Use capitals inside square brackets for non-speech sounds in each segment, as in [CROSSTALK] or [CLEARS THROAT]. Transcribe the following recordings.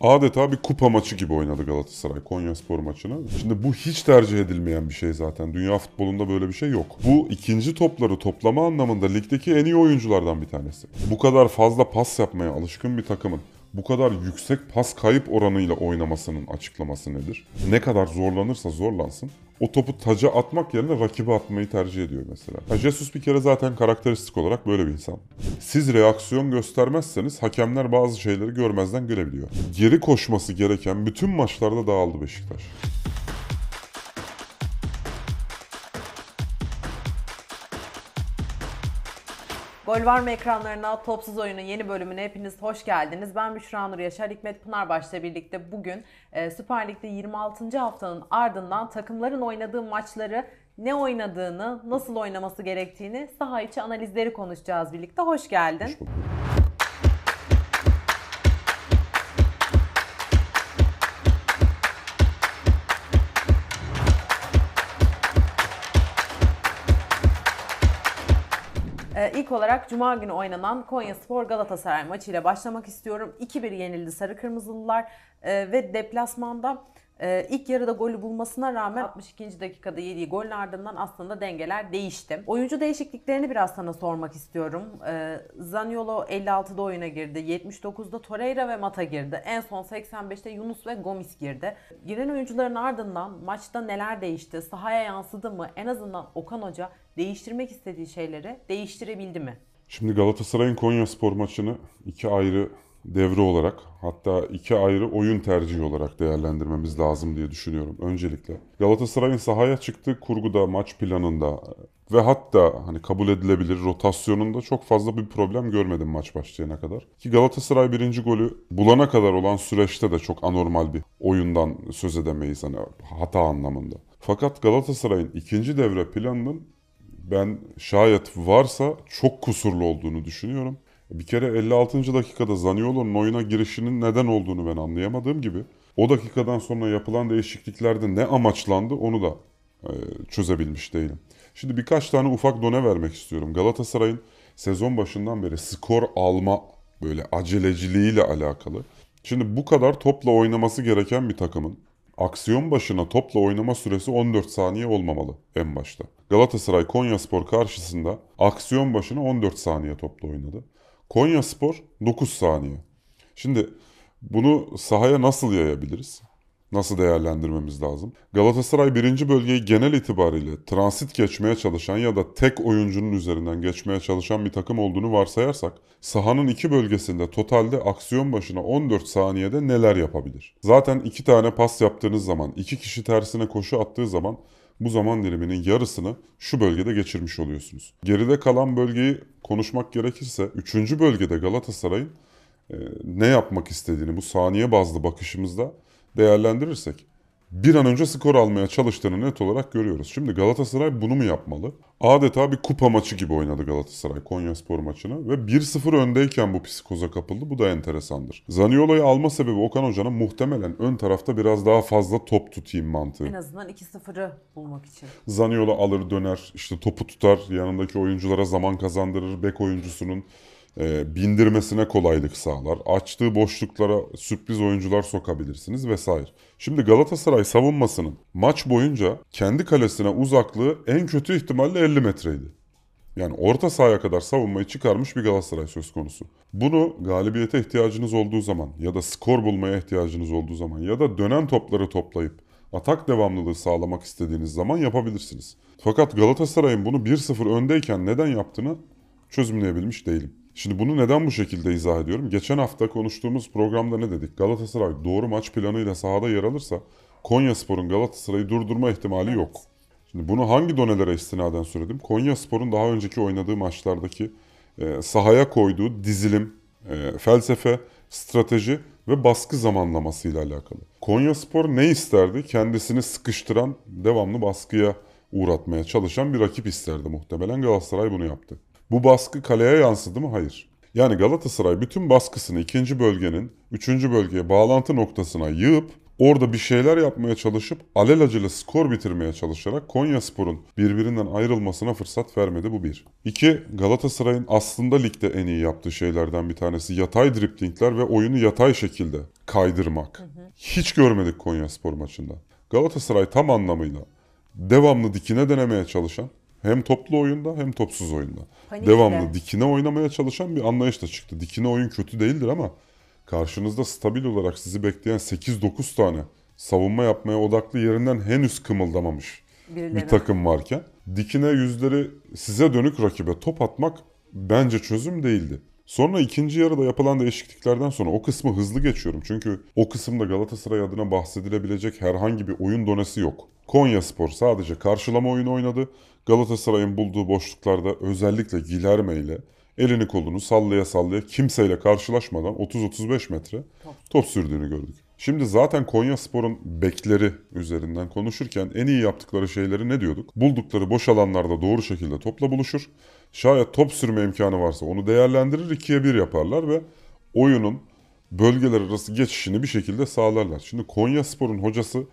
Adeta bir kupa maçı gibi oynadı Galatasaray Konya Spor maçını. Şimdi bu hiç tercih edilmeyen bir şey zaten. Dünya futbolunda böyle bir şey yok. Bu ikinci topları toplama anlamında ligdeki en iyi oyunculardan bir tanesi. Bu kadar fazla pas yapmaya alışkın bir takımın bu kadar yüksek pas kayıp oranıyla oynamasının açıklaması nedir? Ne kadar zorlanırsa zorlansın o topu taca atmak yerine rakibe atmayı tercih ediyor mesela. Ha, Jesus bir kere zaten karakteristik olarak böyle bir insan. Siz reaksiyon göstermezseniz hakemler bazı şeyleri görmezden gelebiliyor. Geri koşması gereken bütün maçlarda dağıldı Beşiktaş. Gol var mı ekranlarına? Topsuz Oyun'un yeni bölümüne hepiniz hoş geldiniz. Ben Büşra Nur Yaşar, Hikmet Pınarbaş'la birlikte bugün e, Süper Lig'de 26. haftanın ardından takımların oynadığı maçları ne oynadığını, nasıl oynaması gerektiğini, saha içi analizleri konuşacağız birlikte. Hoş geldin. Hoş. İlk olarak Cuma günü oynanan Konya Spor Galatasaray maçıyla başlamak istiyorum. 2-1 yenildi Sarı Kırmızılılar Ee, ve deplasmanda e, ilk yarıda golü bulmasına rağmen 62. dakikada yediği golün ardından aslında dengeler değişti. Oyuncu değişikliklerini biraz sana sormak istiyorum. Ee, Zaniolo 56'da oyuna girdi. 79'da Torreira ve Mata girdi. En son 85'te Yunus ve Gomis girdi. Giren oyuncuların ardından maçta neler değişti? Sahaya yansıdı mı? En azından Okan Hoca değiştirmek istediği şeyleri değiştirebildi mi? Şimdi Galatasaray'ın Konya Spor maçını iki ayrı devre olarak hatta iki ayrı oyun tercihi olarak değerlendirmemiz lazım diye düşünüyorum öncelikle. Galatasaray'ın sahaya çıktığı kurguda, maç planında ve hatta hani kabul edilebilir rotasyonunda çok fazla bir problem görmedim maç başlayana kadar. Ki Galatasaray birinci golü bulana kadar olan süreçte de çok anormal bir oyundan söz edemeyiz hani hata anlamında. Fakat Galatasaray'ın ikinci devre planının ben şayet varsa çok kusurlu olduğunu düşünüyorum. Bir kere 56. dakikada Zaniolo'nun oyuna girişinin neden olduğunu ben anlayamadığım gibi o dakikadan sonra yapılan değişikliklerde ne amaçlandı onu da e, çözebilmiş değilim. Şimdi birkaç tane ufak done vermek istiyorum. Galatasaray'ın sezon başından beri skor alma böyle aceleciliğiyle alakalı. Şimdi bu kadar topla oynaması gereken bir takımın aksiyon başına topla oynama süresi 14 saniye olmamalı en başta. Galatasaray Konyaspor karşısında aksiyon başına 14 saniye topla oynadı. Konyaspor 9 saniye. Şimdi bunu sahaya nasıl yayabiliriz? Nasıl değerlendirmemiz lazım? Galatasaray birinci bölgeyi genel itibariyle transit geçmeye çalışan ya da tek oyuncunun üzerinden geçmeye çalışan bir takım olduğunu varsayarsak sahanın iki bölgesinde totalde aksiyon başına 14 saniyede neler yapabilir? Zaten iki tane pas yaptığınız zaman, iki kişi tersine koşu attığı zaman bu zaman diliminin yarısını şu bölgede geçirmiş oluyorsunuz. Geride kalan bölgeyi konuşmak gerekirse 3. bölgede Galatasaray'ın e, ne yapmak istediğini bu saniye bazlı bakışımızda değerlendirirsek bir an önce skor almaya çalıştığını net olarak görüyoruz. Şimdi Galatasaray bunu mu yapmalı? Adeta bir kupa maçı gibi oynadı Galatasaray Konya Spor maçını ve 1-0 öndeyken bu psikoza kapıldı. Bu da enteresandır. Zaniolo'yu alma sebebi Okan Hoca'nın muhtemelen ön tarafta biraz daha fazla top tutayım mantığı. En azından 2-0'ı bulmak için. Zaniolo alır döner, işte topu tutar, yanındaki oyunculara zaman kazandırır, bek oyuncusunun e, bindirmesine kolaylık sağlar. Açtığı boşluklara sürpriz oyuncular sokabilirsiniz vesaire. Şimdi Galatasaray savunmasının maç boyunca kendi kalesine uzaklığı en kötü ihtimalle 50 metreydi. Yani orta sahaya kadar savunmayı çıkarmış bir Galatasaray söz konusu. Bunu galibiyete ihtiyacınız olduğu zaman ya da skor bulmaya ihtiyacınız olduğu zaman ya da dönen topları toplayıp atak devamlılığı sağlamak istediğiniz zaman yapabilirsiniz. Fakat Galatasaray'ın bunu 1-0 öndeyken neden yaptığını çözümleyebilmiş değilim. Şimdi bunu neden bu şekilde izah ediyorum? Geçen hafta konuştuğumuz programda ne dedik? Galatasaray doğru maç planıyla sahada yer alırsa Konyaspor'un Galatasaray'ı durdurma ihtimali yok. Şimdi bunu hangi donelere istinaden söyledim? Konyaspor'un daha önceki oynadığı maçlardaki e, sahaya koyduğu dizilim, e, felsefe, strateji ve baskı zamanlamasıyla alakalı. Konyaspor ne isterdi? Kendisini sıkıştıran, devamlı baskıya uğratmaya çalışan bir rakip isterdi muhtemelen. Galatasaray bunu yaptı. Bu baskı kaleye yansıdı mı? Hayır. Yani Galatasaray bütün baskısını ikinci bölgenin üçüncü bölgeye bağlantı noktasına yığıp Orada bir şeyler yapmaya çalışıp alelacele skor bitirmeye çalışarak Konyaspor'un birbirinden ayrılmasına fırsat vermedi bu bir. İki, Galatasaray'ın aslında ligde en iyi yaptığı şeylerden bir tanesi yatay driplingler ve oyunu yatay şekilde kaydırmak. Hiç görmedik Konyaspor maçında. Galatasaray tam anlamıyla devamlı dikine denemeye çalışan hem toplu oyunda hem topsuz oyunda. Panikle. Devamlı dikine oynamaya çalışan bir anlayış da çıktı. Dikine oyun kötü değildir ama karşınızda stabil olarak sizi bekleyen 8-9 tane savunma yapmaya odaklı yerinden henüz kımıldamamış Birileri. bir takım varken dikine yüzleri size dönük rakibe top atmak bence çözüm değildi. Sonra ikinci yarıda yapılan değişikliklerden sonra o kısmı hızlı geçiyorum. Çünkü o kısımda Galatasaray adına bahsedilebilecek herhangi bir oyun donesi yok. Konya Spor sadece karşılama oyunu oynadı. Galatasaray'ın bulduğu boşluklarda özellikle Gilerme ile elini kolunu sallaya sallaya kimseyle karşılaşmadan 30-35 metre top sürdüğünü gördük. Şimdi zaten Konya Spor'un bekleri üzerinden konuşurken en iyi yaptıkları şeyleri ne diyorduk? Buldukları boş alanlarda doğru şekilde topla buluşur. Şayet top sürme imkanı varsa onu değerlendirir, ikiye bir yaparlar ve oyunun bölgeler arası geçişini bir şekilde sağlarlar. Şimdi Konya Spor'un hocası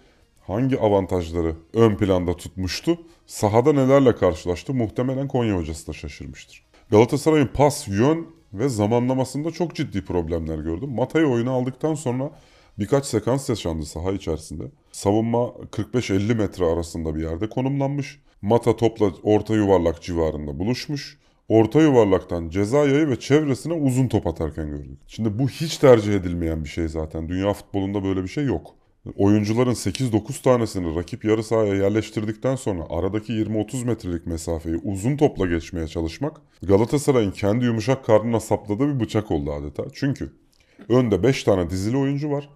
hangi avantajları ön planda tutmuştu? Sahada nelerle karşılaştı? Muhtemelen Konya hocası da şaşırmıştır. Galatasaray'ın pas, yön ve zamanlamasında çok ciddi problemler gördüm. Mata'yı oyuna aldıktan sonra birkaç sekans yaşandı saha içerisinde. Savunma 45-50 metre arasında bir yerde konumlanmış. Mata topla orta yuvarlak civarında buluşmuş. Orta yuvarlaktan ceza yayı ve çevresine uzun top atarken gördük. Şimdi bu hiç tercih edilmeyen bir şey zaten. Dünya futbolunda böyle bir şey yok. Oyuncuların 8-9 tanesini rakip yarı sahaya yerleştirdikten sonra aradaki 20-30 metrelik mesafeyi uzun topla geçmeye çalışmak Galatasaray'ın kendi yumuşak karnına sapladığı bir bıçak oldu adeta. Çünkü önde 5 tane dizili oyuncu var.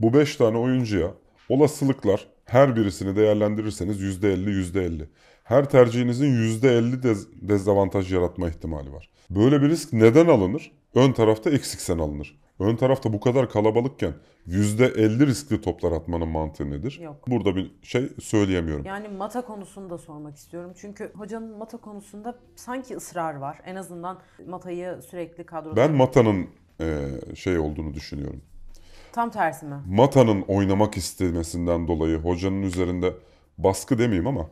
Bu 5 tane oyuncuya olasılıklar her birisini değerlendirirseniz %50 %50. Her tercihinizin %50 dez- dezavantaj yaratma ihtimali var. Böyle bir risk neden alınır? Ön tarafta eksiksen alınır. Ön tarafta bu kadar kalabalıkken %50 riskli toplar atmanın mantığı nedir? Yok. Burada bir şey söyleyemiyorum. Yani Mata konusunu da sormak istiyorum. Çünkü hocanın Mata konusunda sanki ısrar var. En azından Mata'yı sürekli kadroda... Ben Mata'nın eee, şey olduğunu düşünüyorum. Tam tersi mi? Mata'nın oynamak istemesinden dolayı hocanın üzerinde baskı demeyeyim ama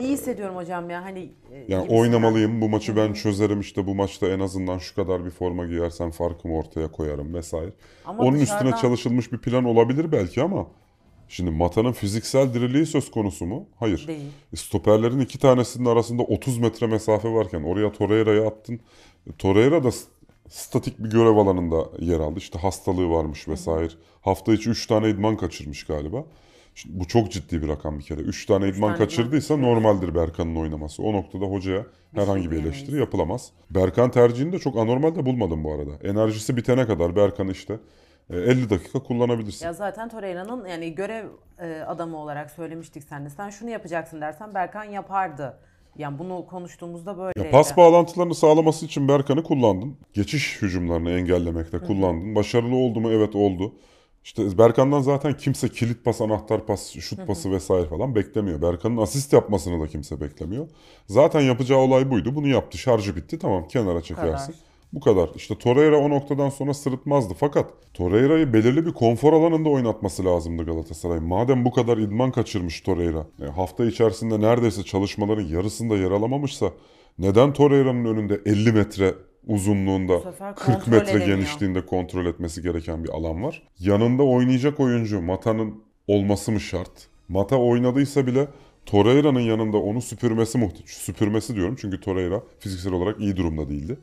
İyi hissediyorum hocam ya. Hani e, Yani gibisinden. oynamalıyım, bu maçı ben çözerim işte bu maçta en azından şu kadar bir forma giyersem farkımı ortaya koyarım vesaire. Ama Onun dışarıdan- üstüne çalışılmış bir plan olabilir belki ama şimdi Mata'nın fiziksel diriliği söz konusu mu? Hayır. Değil. Stoperlerin iki tanesinin arasında 30 metre mesafe varken oraya Torreira'yı attın. Torreira da statik bir görev alanında yer aldı. İşte hastalığı varmış vesaire. Hafta içi 3 tane idman kaçırmış galiba. Şimdi bu çok ciddi bir rakam bir kere. 3 tane idman tane idman kaçırdıysa kaçırıyor. normaldir Berkan'ın oynaması. O noktada hocaya herhangi bir diyemeyiz. eleştiri yapılamaz. Berkan tercihini de çok anormal de bulmadım bu arada. Enerjisi bitene kadar Berkan'ı işte e, 50 dakika kullanabilirsin. Ya zaten Torreira'nın yani görev e, adamı olarak söylemiştik sen de. Sen şunu yapacaksın dersen Berkan yapardı. Yani bunu konuştuğumuzda böyleydi. Ya pas bağlantılarını sağlaması için Berkan'ı kullandın. Geçiş hücumlarını engellemekte kullandın. Başarılı oldu mu? Evet oldu. İşte Berkan'dan zaten kimse kilit pas, anahtar pas, şut pası vesaire falan beklemiyor. Berkan'ın asist yapmasını da kimse beklemiyor. Zaten yapacağı olay buydu. Bunu yaptı. Şarjı bitti. Tamam kenara çekersin. kadar. Bu kadar. İşte Torreira o noktadan sonra sırıtmazdı. Fakat Torreira'yı belirli bir konfor alanında oynatması lazımdı Galatasaray. Madem bu kadar idman kaçırmış Torreira, e, hafta içerisinde neredeyse çalışmaların yarısında yer alamamışsa neden Torreira'nın önünde 50 metre uzunluğunda sefer 40 kontrol metre edemiyor. genişliğinde kontrol etmesi gereken bir alan var. Yanında oynayacak oyuncu Mata'nın olması mı şart? Mata oynadıysa bile Torreira'nın yanında onu süpürmesi muhtemel. Süpürmesi diyorum çünkü Torreira fiziksel olarak iyi durumda değildi.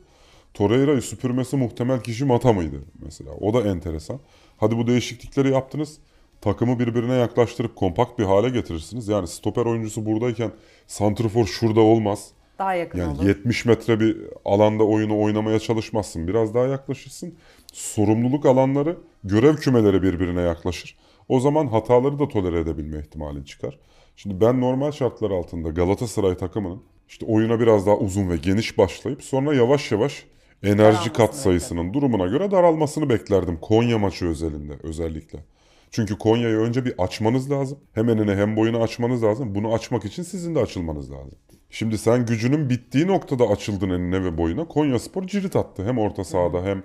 Torreira'yı süpürmesi muhtemel kişi Mata mıydı mesela? O da enteresan. Hadi bu değişiklikleri yaptınız. Takımı birbirine yaklaştırıp kompakt bir hale getirirsiniz. Yani stoper oyuncusu buradayken santrfor şurada olmaz. Daha yakın Yani olur. 70 metre bir alanda oyunu oynamaya çalışmazsın. Biraz daha yaklaşırsın. Sorumluluk alanları, görev kümeleri birbirine yaklaşır. O zaman hataları da tolere edebilme ihtimalin çıkar. Şimdi ben normal şartlar altında Galatasaray takımının işte oyuna biraz daha uzun ve geniş başlayıp sonra yavaş yavaş enerji kat sayısının durumuna göre daralmasını beklerdim Konya maçı özelinde özellikle. Çünkü Konya'yı önce bir açmanız lazım. Hem enine hem boyuna açmanız lazım. Bunu açmak için sizin de açılmanız lazım. Şimdi sen gücünün bittiği noktada açıldın enine ve boyuna. Konya Spor cirit attı. Hem orta sahada hem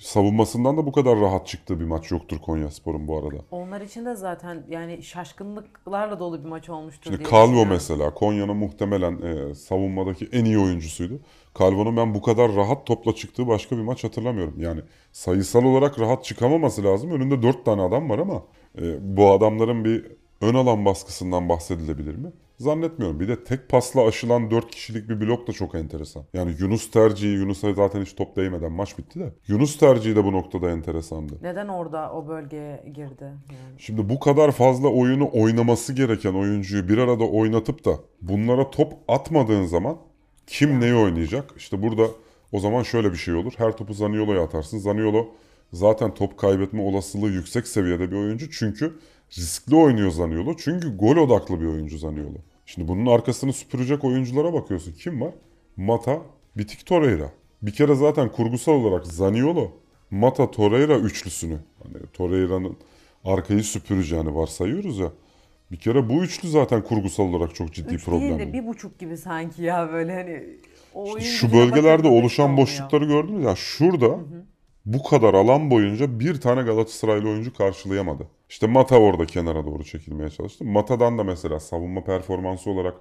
savunmasından da bu kadar rahat çıktığı bir maç yoktur Konyaspor'un bu arada. Onlar için de zaten yani şaşkınlıklarla dolu bir maç olmuştur Şimdi diye Calvo mesela Konya'nın muhtemelen e, savunmadaki en iyi oyuncusuydu. Calvo'nun ben bu kadar rahat topla çıktığı başka bir maç hatırlamıyorum. Yani sayısal olarak rahat çıkamaması lazım. Önünde 4 tane adam var ama e, bu adamların bir ön alan baskısından bahsedilebilir mi? Zannetmiyorum. Bir de tek pasla aşılan 4 kişilik bir blok da çok enteresan. Yani Yunus tercihi, Yunus'a zaten hiç top değmeden maç bitti de. Yunus tercihi de bu noktada enteresandı. Neden orada o bölgeye girdi? Yani. Şimdi bu kadar fazla oyunu oynaması gereken oyuncuyu bir arada oynatıp da bunlara top atmadığın zaman kim neyi oynayacak? İşte burada o zaman şöyle bir şey olur. Her topu Zaniolo'ya atarsın. Zaniolo zaten top kaybetme olasılığı yüksek seviyede bir oyuncu. Çünkü riskli oynuyor Zaniolo. Çünkü gol odaklı bir oyuncu Zaniolo. Şimdi bunun arkasını süpürecek oyunculara bakıyorsun. Kim var? Mata, Bitik Torreira. Bir kere zaten kurgusal olarak Zaniolo, Mata, Torreira üçlüsünü. Hani Torreira'nın arkayı süpüreceğini varsayıyoruz ya. Bir kere bu üçlü zaten kurgusal olarak çok ciddi Üç problem. değil de bir buçuk gibi sanki ya böyle hani. Oyun Şu bölgelerde oluşan boşlukları gördünüz mü? Ya şurada bu kadar alan boyunca bir tane Galatasaraylı oyuncu karşılayamadı. İşte Mata orada kenara doğru çekilmeye çalıştı. Mata'dan da mesela savunma performansı olarak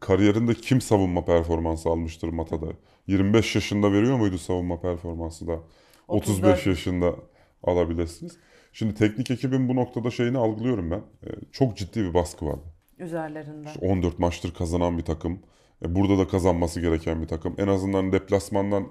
kariyerinde kim savunma performansı almıştır Mata'da? 25 yaşında veriyor muydu savunma performansı da? 35 34. yaşında alabilirsiniz. Şimdi teknik ekibin bu noktada şeyini algılıyorum ben. Ee, Çok ciddi bir baskı vardı. Üzerlerinde. 14 maçtır kazanan bir takım. E, Burada da kazanması gereken bir takım. En azından deplasmandan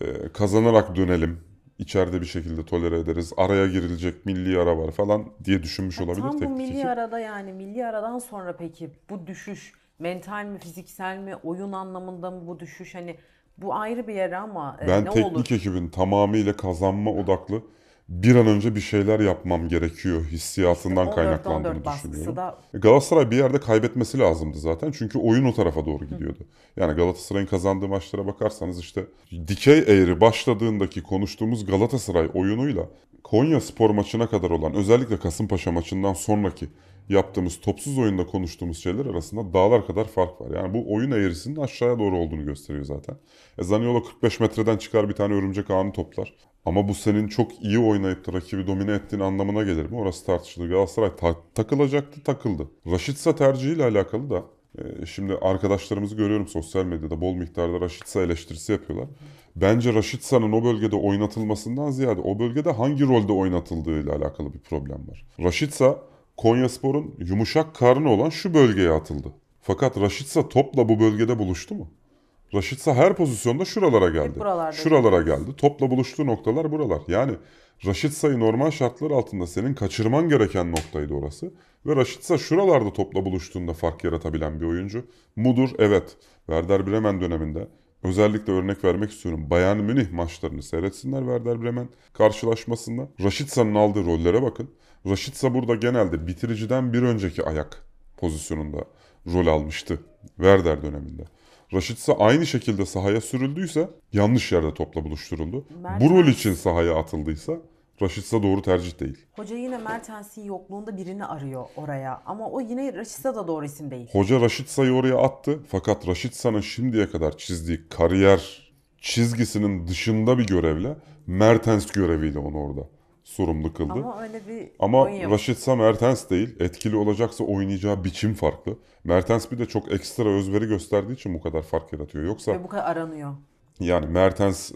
e, kazanarak dönelim. İçeride bir şekilde tolere ederiz. Araya girilecek milli ara var falan diye düşünmüş olabilir Tam bu milli ekip. arada yani milli aradan sonra peki bu düşüş mental mi fiziksel mi oyun anlamında mı bu düşüş hani bu ayrı bir yer ama e, Ben ne teknik olur? ekibin tamamıyla kazanma odaklı bir an önce bir şeyler yapmam gerekiyor hissiyatından 14-14 kaynaklandığını baskısı düşünüyorum. da Galatasaray bir yerde kaybetmesi lazımdı zaten. Çünkü oyun o tarafa doğru gidiyordu. Yani Galatasaray'ın kazandığı maçlara bakarsanız işte dikey eğri başladığındaki konuştuğumuz Galatasaray oyunuyla Konya spor maçına kadar olan özellikle Kasımpaşa maçından sonraki yaptığımız topsuz oyunda konuştuğumuz şeyler arasında dağlar kadar fark var. Yani bu oyun eğrisinin aşağıya doğru olduğunu gösteriyor zaten. E Zaniolo 45 metreden çıkar bir tane örümcek ağını toplar. Ama bu senin çok iyi oynayıp da rakibi domine ettiğin anlamına gelir mi? Orası tartışılır. Galatasaray ta- takılacaktı, takıldı. Raşitsa tercihiyle alakalı da e, şimdi arkadaşlarımızı görüyorum sosyal medyada bol miktarda Raşitsa eleştirisi yapıyorlar. Bence Raşitsa'nın o bölgede oynatılmasından ziyade o bölgede hangi rolde oynatıldığıyla alakalı bir problem var. Raşitsa Konyaspor'un yumuşak karnı olan şu bölgeye atıldı. Fakat Raşitsa topla bu bölgede buluştu mu? Raşitsa her pozisyonda şuralara geldi. buralarda Şuralara geldi. Topla buluştuğu noktalar buralar. Yani Raşitsa'yı normal şartlar altında senin kaçırman gereken noktaydı orası. Ve Raşitsa şuralarda topla buluştuğunda fark yaratabilen bir oyuncu. Mudur? Evet. Werder Bremen döneminde özellikle örnek vermek istiyorum. Bayern Münih maçlarını seyretsinler Werder Bremen karşılaşmasında. Raşitsa'nın aldığı rollere bakın. Raşitsa burada genelde bitiriciden bir önceki ayak pozisyonunda rol almıştı Werder döneminde. Raşitsa aynı şekilde sahaya sürüldüyse yanlış yerde topla buluşturuldu. Bu rol için sahaya atıldıysa Raşitsa doğru tercih değil. hoca yine Mertens'in yokluğunda birini arıyor oraya ama o yine Raşitsa da doğru isim değil. Hoca Raşitsa'yı oraya attı fakat Raşitsa'nın şimdiye kadar çizdiği kariyer çizgisinin dışında bir görevle Mertens göreviyle onu orada sorumlu kıldı. Ama öyle bir Ama oyun. Raşitsa Mertens değil. Etkili olacaksa oynayacağı biçim farklı. Mertens bir de çok ekstra özveri gösterdiği için bu kadar fark yaratıyor. Yoksa Ve bu kadar aranıyor. yani Mertens e,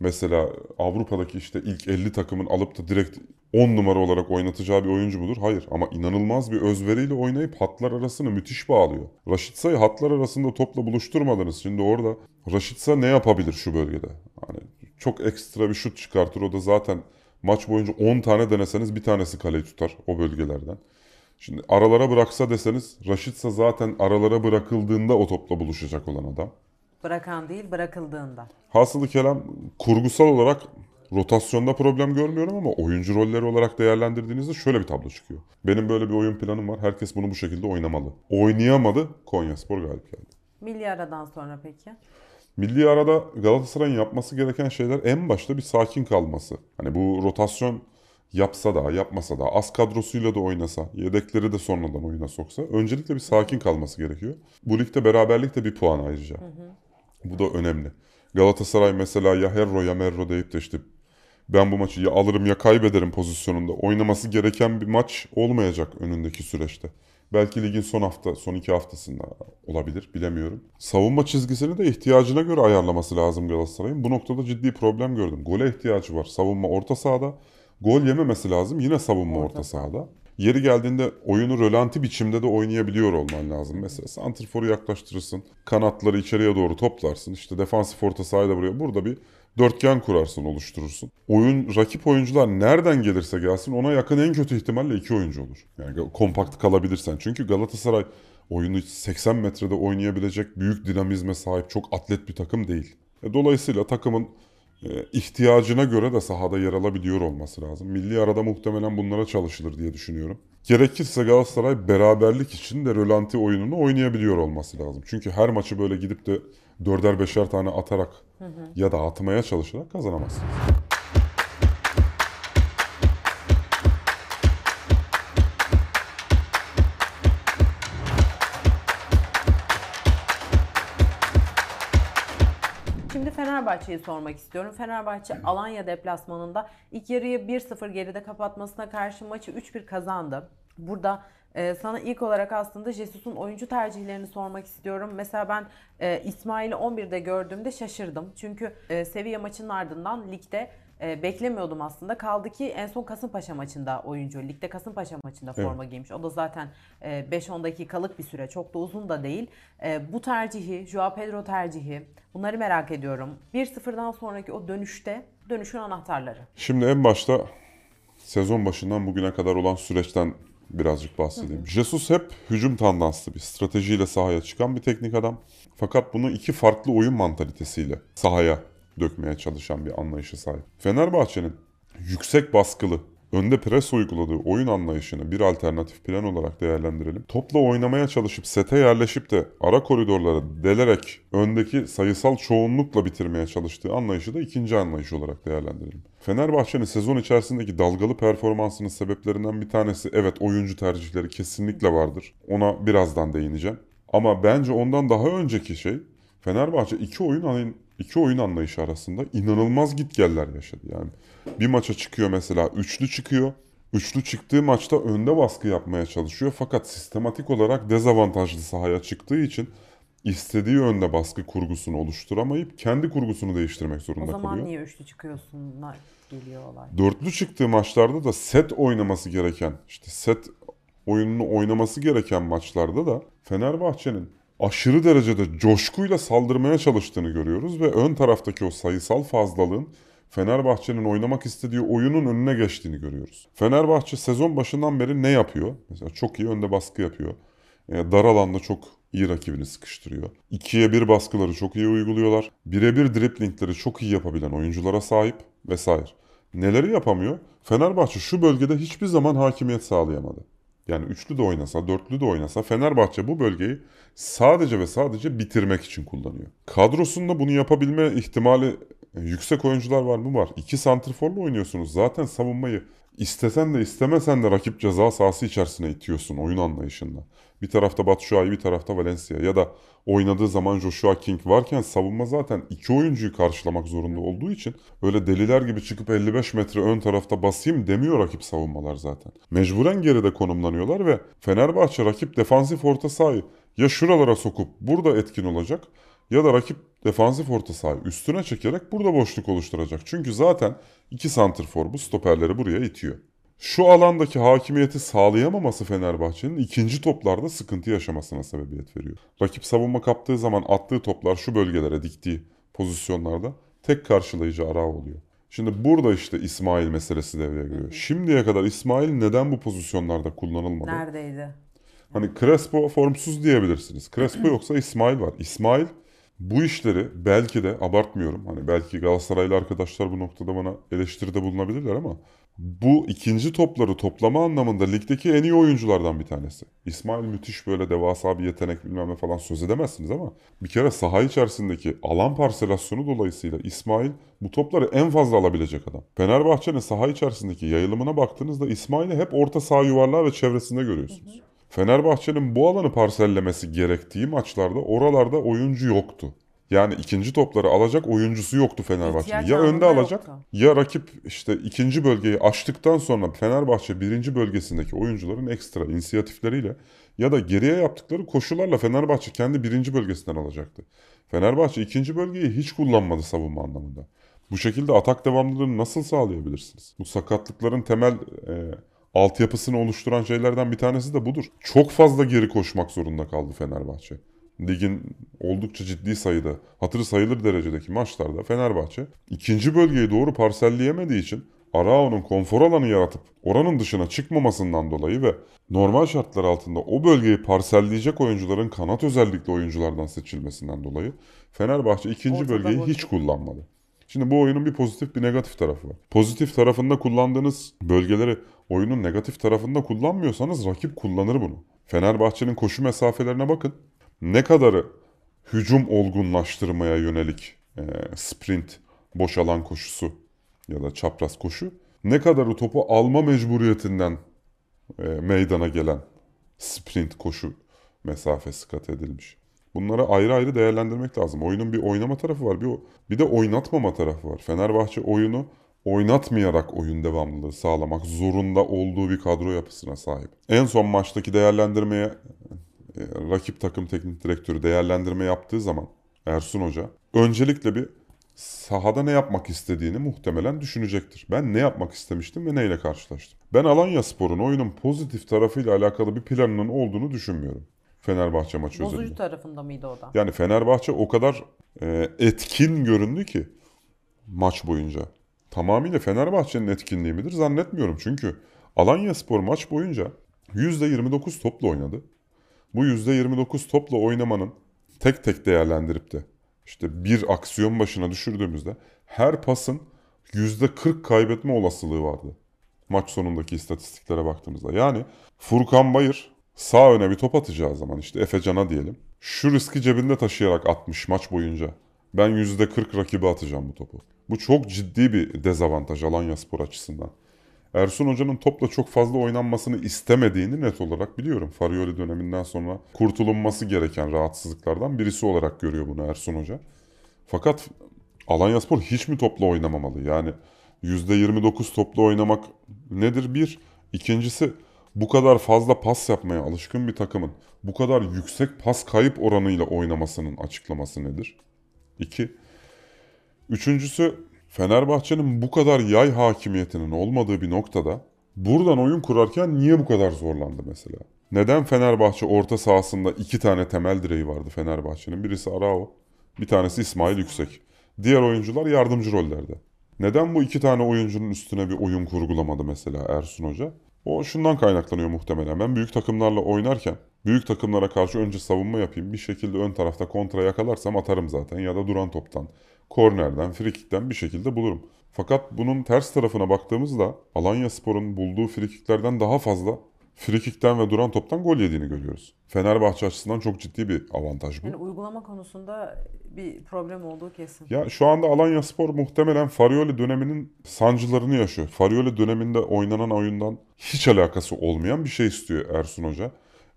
mesela Avrupa'daki işte ilk 50 takımın alıp da direkt 10 numara olarak oynatacağı bir oyuncu mudur? Hayır. Ama inanılmaz bir özveriyle oynayıp hatlar arasını müthiş bağlıyor. Raşitsa'yı hatlar arasında topla buluşturmadınız. Şimdi orada Raşitsa ne yapabilir şu bölgede? Hani çok ekstra bir şut çıkartır. O da zaten maç boyunca 10 tane deneseniz bir tanesi kaleyi tutar o bölgelerden. Şimdi aralara bıraksa deseniz Raşitsa zaten aralara bırakıldığında o topla buluşacak olan adam. Bırakan değil bırakıldığında. Hasılı kelam kurgusal olarak rotasyonda problem görmüyorum ama oyuncu rolleri olarak değerlendirdiğinizde şöyle bir tablo çıkıyor. Benim böyle bir oyun planım var. Herkes bunu bu şekilde oynamalı. Oynayamadı. Konyaspor galip geldi. Milli aradan sonra peki? Milli arada Galatasaray'ın yapması gereken şeyler en başta bir sakin kalması. Hani bu rotasyon yapsa da yapmasa da az kadrosuyla da oynasa, yedekleri de sonradan oyuna soksa öncelikle bir sakin kalması gerekiyor. Bu ligde beraberlik de bir puan ayrıca. Bu da önemli. Galatasaray mesela ya Herro ya Merro deyip de işte ben bu maçı ya alırım ya kaybederim pozisyonunda oynaması gereken bir maç olmayacak önündeki süreçte. Belki ligin son hafta, son iki haftasında olabilir bilemiyorum. Savunma çizgisini de ihtiyacına göre ayarlaması lazım Galatasaray'ın. Bu noktada ciddi problem gördüm. Gole ihtiyacı var. Savunma orta sahada. Gol yememesi lazım. Yine savunma orta, Orta sahada. Yeri geldiğinde oyunu rölanti biçimde de oynayabiliyor olman lazım. Mesela santrforu yaklaştırırsın. Kanatları içeriye doğru toplarsın. İşte defansif orta sahayı da buraya. Burada bir dörtgen kurarsın, oluşturursun. Oyun rakip oyuncular nereden gelirse gelsin ona yakın en kötü ihtimalle iki oyuncu olur. Yani kompakt kalabilirsen. Çünkü Galatasaray oyunu 80 metrede oynayabilecek büyük dinamizme sahip çok atlet bir takım değil. E, Dolayısıyla takımın e, ihtiyacına göre de sahada yer alabiliyor olması lazım. Milli arada muhtemelen bunlara çalışılır diye düşünüyorum. Gerekirse Galatasaray beraberlik için de rölanti oyununu oynayabiliyor olması lazım. Çünkü her maçı böyle gidip de dörder beşer tane atarak ya da atmaya çalışarak kazanamazsınız. Şimdi Fenerbahçe'yi sormak istiyorum. Fenerbahçe Alanya deplasmanında ilk yarıyı 1-0 geride kapatmasına karşı maçı 3-1 kazandı. Burada e, sana ilk olarak aslında Jesus'un oyuncu tercihlerini sormak istiyorum. Mesela ben e, İsmail'i 11'de gördüğümde şaşırdım. Çünkü e, Sevilla maçının ardından ligde e, beklemiyordum aslında. Kaldı ki en son Kasımpaşa maçında oyuncu. Ligde Kasımpaşa maçında Evet. forma giymiş. O da zaten e, 5-10 dakikalık bir süre. Çok da uzun da değil. E, bu tercihi, Joao Pedro tercihi bunları merak ediyorum. 1-0'dan sonraki o dönüşte dönüşün anahtarları. Şimdi en başta sezon başından bugüne kadar olan süreçten birazcık bahsedeyim. Jesus hep hücum tandanslı bir stratejiyle sahaya çıkan bir teknik adam. Fakat bunu iki farklı oyun mantalitesiyle sahaya dökmeye çalışan bir anlayışa sahip. Fenerbahçe'nin yüksek baskılı, önde pres uyguladığı oyun anlayışını bir alternatif plan olarak değerlendirelim. Topla oynamaya çalışıp sete yerleşip de ara koridorları delerek öndeki sayısal çoğunlukla bitirmeye çalıştığı anlayışı da ikinci anlayış olarak değerlendirelim. Fenerbahçe'nin sezon içerisindeki dalgalı performansının sebeplerinden bir tanesi evet oyuncu tercihleri kesinlikle vardır. Ona birazdan değineceğim. Ama bence ondan daha önceki şey Fenerbahçe iki oyun an- iki oyun anlayışı arasında inanılmaz gitgeller yaşadı. Yani bir maça çıkıyor mesela üçlü çıkıyor. Üçlü çıktığı maçta önde baskı yapmaya çalışıyor fakat sistematik olarak dezavantajlı sahaya çıktığı için istediği önde baskı kurgusunu oluşturamayıp kendi kurgusunu değiştirmek O zorunda zaman kalıyor. niye üçlü çıkıyorsunlar geliyor olay. Dörtlü çıktığı maçlarda da set oynaması gereken, işte set oyununu oynaması gereken maçlarda da Fenerbahçe'nin aşırı derecede coşkuyla saldırmaya çalıştığını görüyoruz ve ön taraftaki o sayısal fazlalığın Fenerbahçe'nin oynamak istediği oyunun önüne geçtiğini görüyoruz. Fenerbahçe sezon başından beri ne yapıyor? Mesela çok iyi önde baskı yapıyor. E, dar alanda çok iyi rakibini sıkıştırıyor. 2'ye 1 baskıları çok iyi uyguluyorlar. Birebir driplingleri çok iyi yapabilen oyunculara sahip vesaire. Neleri yapamıyor? Fenerbahçe şu bölgede hiçbir zaman hakimiyet sağlayamadı. Yani üçlü de oynasa, dörtlü de oynasa Fenerbahçe bu bölgeyi sadece ve sadece bitirmek için kullanıyor. Kadrosunda bunu yapabilme ihtimali e, yüksek oyuncular var mı? Var. İki santrforla oynuyorsunuz. Zaten savunmayı istesen de istemesen de rakip ceza sahası içerisine itiyorsun oyun anlayışında. Bir tarafta Batshuayi, bir tarafta Valencia ya da oynadığı zaman Joshua King varken savunma zaten iki oyuncuyu karşılamak zorunda olduğu için öyle deliler gibi çıkıp 55 metre ön tarafta basayım demiyor rakip savunmalar zaten. Mecburen geride konumlanıyorlar ve Fenerbahçe rakip defansif orta sahayı ya şuralara sokup burada etkin olacak ya da rakip defansif orta sahayı üstüne çekerek burada boşluk oluşturacak. Çünkü zaten iki santrfor bu stoperleri buraya itiyor. Şu alandaki hakimiyeti sağlayamaması Fenerbahçe'nin ikinci toplarda sıkıntı yaşamasına sebebiyet veriyor. Rakip savunma kaptığı zaman attığı toplar şu bölgelere diktiği pozisyonlarda tek karşılayıcı ara oluyor. Şimdi burada işte İsmail meselesi devreye giriyor. Şimdiye kadar İsmail neden bu pozisyonlarda kullanılmadı? Neredeydi? Hani Crespo formsuz diyebilirsiniz. Crespo yoksa İsmail var. İsmail bu işleri belki de abartmıyorum. Hani belki Galatasaraylı arkadaşlar bu noktada bana eleştiride bulunabilirler ama bu ikinci topları toplama anlamında ligdeki en iyi oyunculardan bir tanesi. İsmail müthiş böyle devasa bir yetenek bilmem ne falan söz edemezsiniz ama bir kere saha içerisindeki alan parselasyonu dolayısıyla İsmail bu topları en fazla alabilecek adam. Fenerbahçe'nin saha içerisindeki yayılımına baktığınızda İsmail'i hep orta saha yuvarlağı ve çevresinde görüyorsunuz. Fenerbahçe'nin bu alanı parsellemesi gerektiği maçlarda oralarda oyuncu yoktu. Yani ikinci topları alacak oyuncusu yoktu Fenerbahçe'nin. Ya önde alacak yoktu. ya rakip işte ikinci bölgeyi aştıktan sonra Fenerbahçe birinci bölgesindeki oyuncuların ekstra inisiyatifleriyle ya da geriye yaptıkları koşularla Fenerbahçe kendi birinci bölgesinden alacaktı. Fenerbahçe ikinci bölgeyi hiç kullanmadı savunma anlamında. Bu şekilde atak devamlılığını nasıl sağlayabilirsiniz? Bu sakatlıkların temel e, altyapısını oluşturan şeylerden bir tanesi de budur. Çok fazla geri koşmak zorunda kaldı Fenerbahçe. Ligin oldukça ciddi sayıda, hatırı sayılır derecedeki maçlarda Fenerbahçe ikinci bölgeyi doğru parselleyemediği için Arao'nun konfor alanı yaratıp oranın dışına çıkmamasından dolayı ve normal şartlar altında o bölgeyi parselleyecek oyuncuların kanat özellikle oyunculardan seçilmesinden dolayı Fenerbahçe ikinci Ortada bölgeyi hiç kullanmadı. Şimdi bu oyunun bir pozitif bir negatif tarafı var. Pozitif tarafında kullandığınız bölgeleri oyunun negatif tarafında kullanmıyorsanız rakip kullanır bunu. Fenerbahçe'nin koşu mesafelerine bakın. Ne kadarı hücum olgunlaştırmaya yönelik e, sprint, boş alan koşusu ya da çapraz koşu. Ne kadarı topu alma mecburiyetinden e, meydana gelen sprint koşu mesafesi kat edilmiş. Bunları ayrı ayrı değerlendirmek lazım. Oyunun bir oynama tarafı var, bir, bir de oynatmama tarafı var. Fenerbahçe oyunu oynatmayarak oyun devamlılığı sağlamak zorunda olduğu bir kadro yapısına sahip. En son maçtaki değerlendirmeye e, rakip takım teknik direktörü değerlendirme yaptığı zaman Ersun Hoca öncelikle bir sahada ne yapmak istediğini muhtemelen düşünecektir. Ben ne yapmak istemiştim ve neyle karşılaştım? Ben Alanya Spor'un oyunun pozitif tarafıyla alakalı bir planının olduğunu düşünmüyorum. Fenerbahçe maçı Bozucu özelinde. tarafında mıydı o da? Yani Fenerbahçe o kadar e, etkin göründü ki maç boyunca. Tamamıyla Fenerbahçe'nin etkinliği midir zannetmiyorum. Çünkü Alanya Spor maç boyunca %29 topla oynadı. Bu %29 topla oynamanın tek tek değerlendirip de işte bir aksiyon başına düşürdüğümüzde her pasın %40 kaybetme olasılığı vardı. Maç sonundaki istatistiklere baktığımızda. Yani Furkan Bayır sağ öne bir top atacağı zaman işte Efecan'a diyelim. Şu riski cebinde taşıyarak atmış maç boyunca. Ben %40 rakibe atacağım bu topu. Bu çok ciddi bir dezavantaj Alanya Spor açısından. Ersun Hoca'nın topla çok fazla oynanmasını istemediğini net olarak biliyorum. Farioli döneminden sonra kurtulunması gereken rahatsızlıklardan birisi olarak görüyor bunu Ersun Hoca. Fakat Alanyaspor hiç mi topla oynamamalı? Yani %29 topla oynamak nedir? Bir. İkincisi bu kadar fazla pas yapmaya alışkın bir takımın bu kadar yüksek pas kayıp oranıyla oynamasının açıklaması nedir? İki. Üçüncüsü Fenerbahçe'nin bu kadar yay hakimiyetinin olmadığı bir noktada buradan oyun kurarken niye bu kadar zorlandı mesela? Neden Fenerbahçe orta sahasında iki tane temel direği vardı Fenerbahçe'nin? Birisi Arao, bir tanesi İsmail Yüksek. Diğer oyuncular yardımcı rollerde. Neden bu iki tane oyuncunun üstüne bir oyun kurgulamadı mesela Ersun Hoca? O şundan kaynaklanıyor muhtemelen. Ben büyük takımlarla oynarken büyük takımlara karşı önce savunma yapayım. Bir şekilde ön tarafta kontra yakalarsam atarım zaten. Ya da duran toptan, kornerden, frikikten bir şekilde bulurum. Fakat bunun ters tarafına baktığımızda Alanya Spor'un bulduğu frikiklerden daha fazla frikikten ve duran toptan gol yediğini görüyoruz. Fenerbahçe açısından çok ciddi bir avantaj bu. Yani uygulama konusunda bir problem olduğu kesin. Ya şu anda Alanya Spor muhtemelen Farioli döneminin sancılarını yaşıyor. Farioli döneminde oynanan oyundan hiç alakası olmayan bir şey istiyor Ersun Hoca.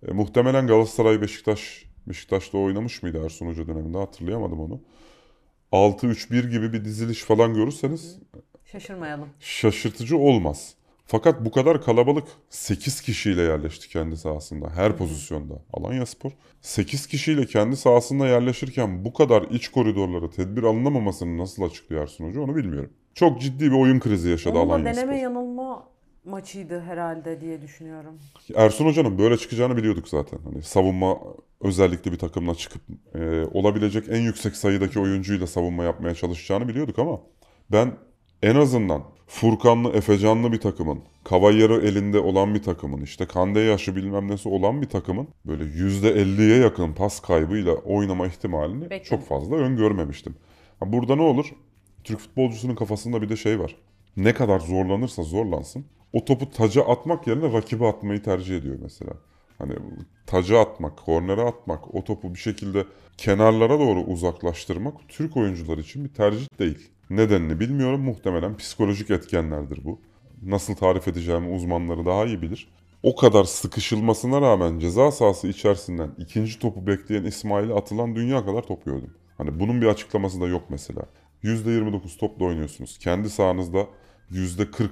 E, muhtemelen Galatasaray Beşiktaş Beşiktaş'ta oynamış mıydı Ersun Hoca döneminde hatırlayamadım onu. 6-3-1 gibi bir diziliş falan görürseniz Şaşırmayalım. şaşırtıcı olmaz. Fakat bu kadar kalabalık 8 kişiyle yerleşti kendi sahasında her pozisyonda. Alanya Spor 8 kişiyle kendi sahasında yerleşirken bu kadar iç koridorlara tedbir alınamamasını nasıl açıklıyor Ersun Hoca onu bilmiyorum. Çok ciddi bir oyun krizi yaşadı Onun da Alanya deneme Spor. yanılma maçıydı herhalde diye düşünüyorum. Ersun Hoca'nın böyle çıkacağını biliyorduk zaten. Hani savunma özellikle bir takımla çıkıp e, olabilecek en yüksek sayıdaki oyuncuyla savunma yapmaya çalışacağını biliyorduk ama ben en azından Furkanlı, Efecanlı bir takımın, Cavallero elinde olan bir takımın, işte Kande yaşı bilmem nesi olan bir takımın böyle %50'ye yakın pas kaybıyla oynama ihtimalini Bekledim. çok fazla öngörmemiştim. Ha, Burada ne olur? Türk futbolcusunun kafasında bir de şey var. Ne kadar zorlanırsa zorlansın o topu taca atmak yerine rakibe atmayı tercih ediyor mesela. Hani taca atmak, kornere atmak, o topu bir şekilde kenarlara doğru uzaklaştırmak Türk oyuncular için bir tercih değil. Nedenini bilmiyorum. Muhtemelen psikolojik etkenlerdir bu. Nasıl tarif edeceğimi uzmanları daha iyi bilir. O kadar sıkışılmasına rağmen ceza sahası içerisinden ikinci topu bekleyen İsmail'e atılan dünya kadar top gördüm. Hani bunun bir açıklaması da yok mesela. %29 topla oynuyorsunuz. Kendi sahanızda %40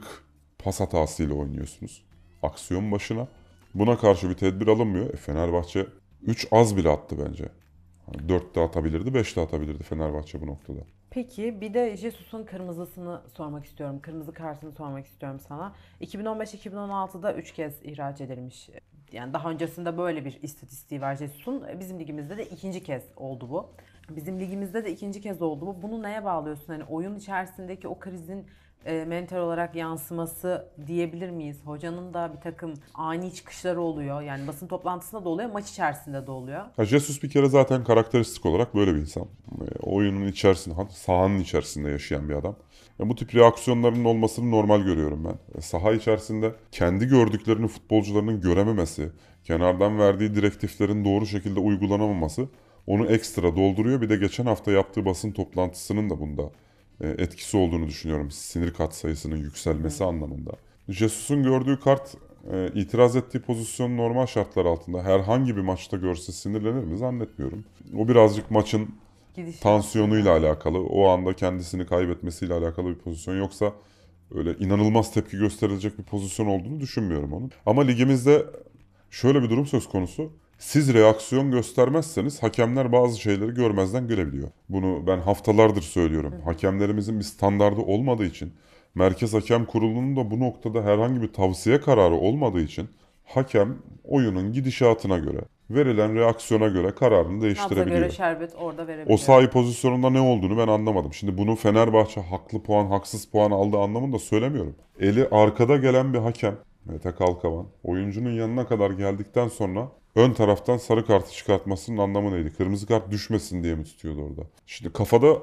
pas hatasıyla oynuyorsunuz. Aksiyon başına. Buna karşı bir tedbir alınmıyor. E, Fenerbahçe 3 az bile attı bence. Hani 4 de atabilirdi, 5 de atabilirdi Fenerbahçe bu noktada. Peki bir de Jesus'un kırmızısını sormak istiyorum. Kırmızı kartını sormak istiyorum sana. 2015-2016'da 3 kez ihraç edilmiş. Yani daha öncesinde böyle bir istatistiği var Jesus'un. Bizim ligimizde de ikinci kez oldu bu. Bizim ligimizde de ikinci kez oldu bu. Bunu neye bağlıyorsun? Hani oyun içerisindeki o krizin e, mental olarak yansıması diyebilir miyiz? Hocanın da bir takım ani çıkışları oluyor. Yani basın toplantısında da oluyor, maç içerisinde de oluyor. Ya Jesus bir kere zaten karakteristik olarak böyle bir insan. E, oyunun içerisinde, sahanın içerisinde yaşayan bir adam. E, bu tip reaksiyonların olmasını normal görüyorum ben. E, saha içerisinde kendi gördüklerini futbolcularının görememesi, kenardan verdiği direktiflerin doğru şekilde uygulanamaması onu ekstra dolduruyor. Bir de geçen hafta yaptığı basın toplantısının da bunda etkisi olduğunu düşünüyorum. Sinir kat sayısının yükselmesi anlamında. Jesus'un gördüğü kart e, itiraz ettiği pozisyon normal şartlar altında herhangi bir maçta görse sinirlenir mi zannetmiyorum. O birazcık maçın Gidiş tansiyonuyla alakalı, o anda kendisini kaybetmesiyle alakalı bir pozisyon. Yoksa öyle inanılmaz tepki gösterilecek bir pozisyon olduğunu düşünmüyorum onun. Ama ligimizde şöyle bir durum söz konusu. Siz reaksiyon göstermezseniz hakemler bazı şeyleri görmezden gelebiliyor. Bunu ben haftalardır söylüyorum. Hakemlerimizin bir standardı olmadığı için, Merkez Hakem Kurulu'nun da bu noktada herhangi bir tavsiye kararı olmadığı için hakem oyunun gidişatına göre, verilen reaksiyona göre kararını Nabza değiştirebiliyor. göre şerbet orada verebiliyor. O sahi pozisyonunda ne olduğunu ben anlamadım. Şimdi bunu Fenerbahçe haklı puan, haksız puan aldığı anlamında söylemiyorum. Eli arkada gelen bir hakem, Mete Kalkavan, oyuncunun yanına kadar geldikten sonra ön taraftan sarı kartı çıkartmasının anlamı neydi? Kırmızı kart düşmesin diye mi tutuyordu orada? Şimdi kafada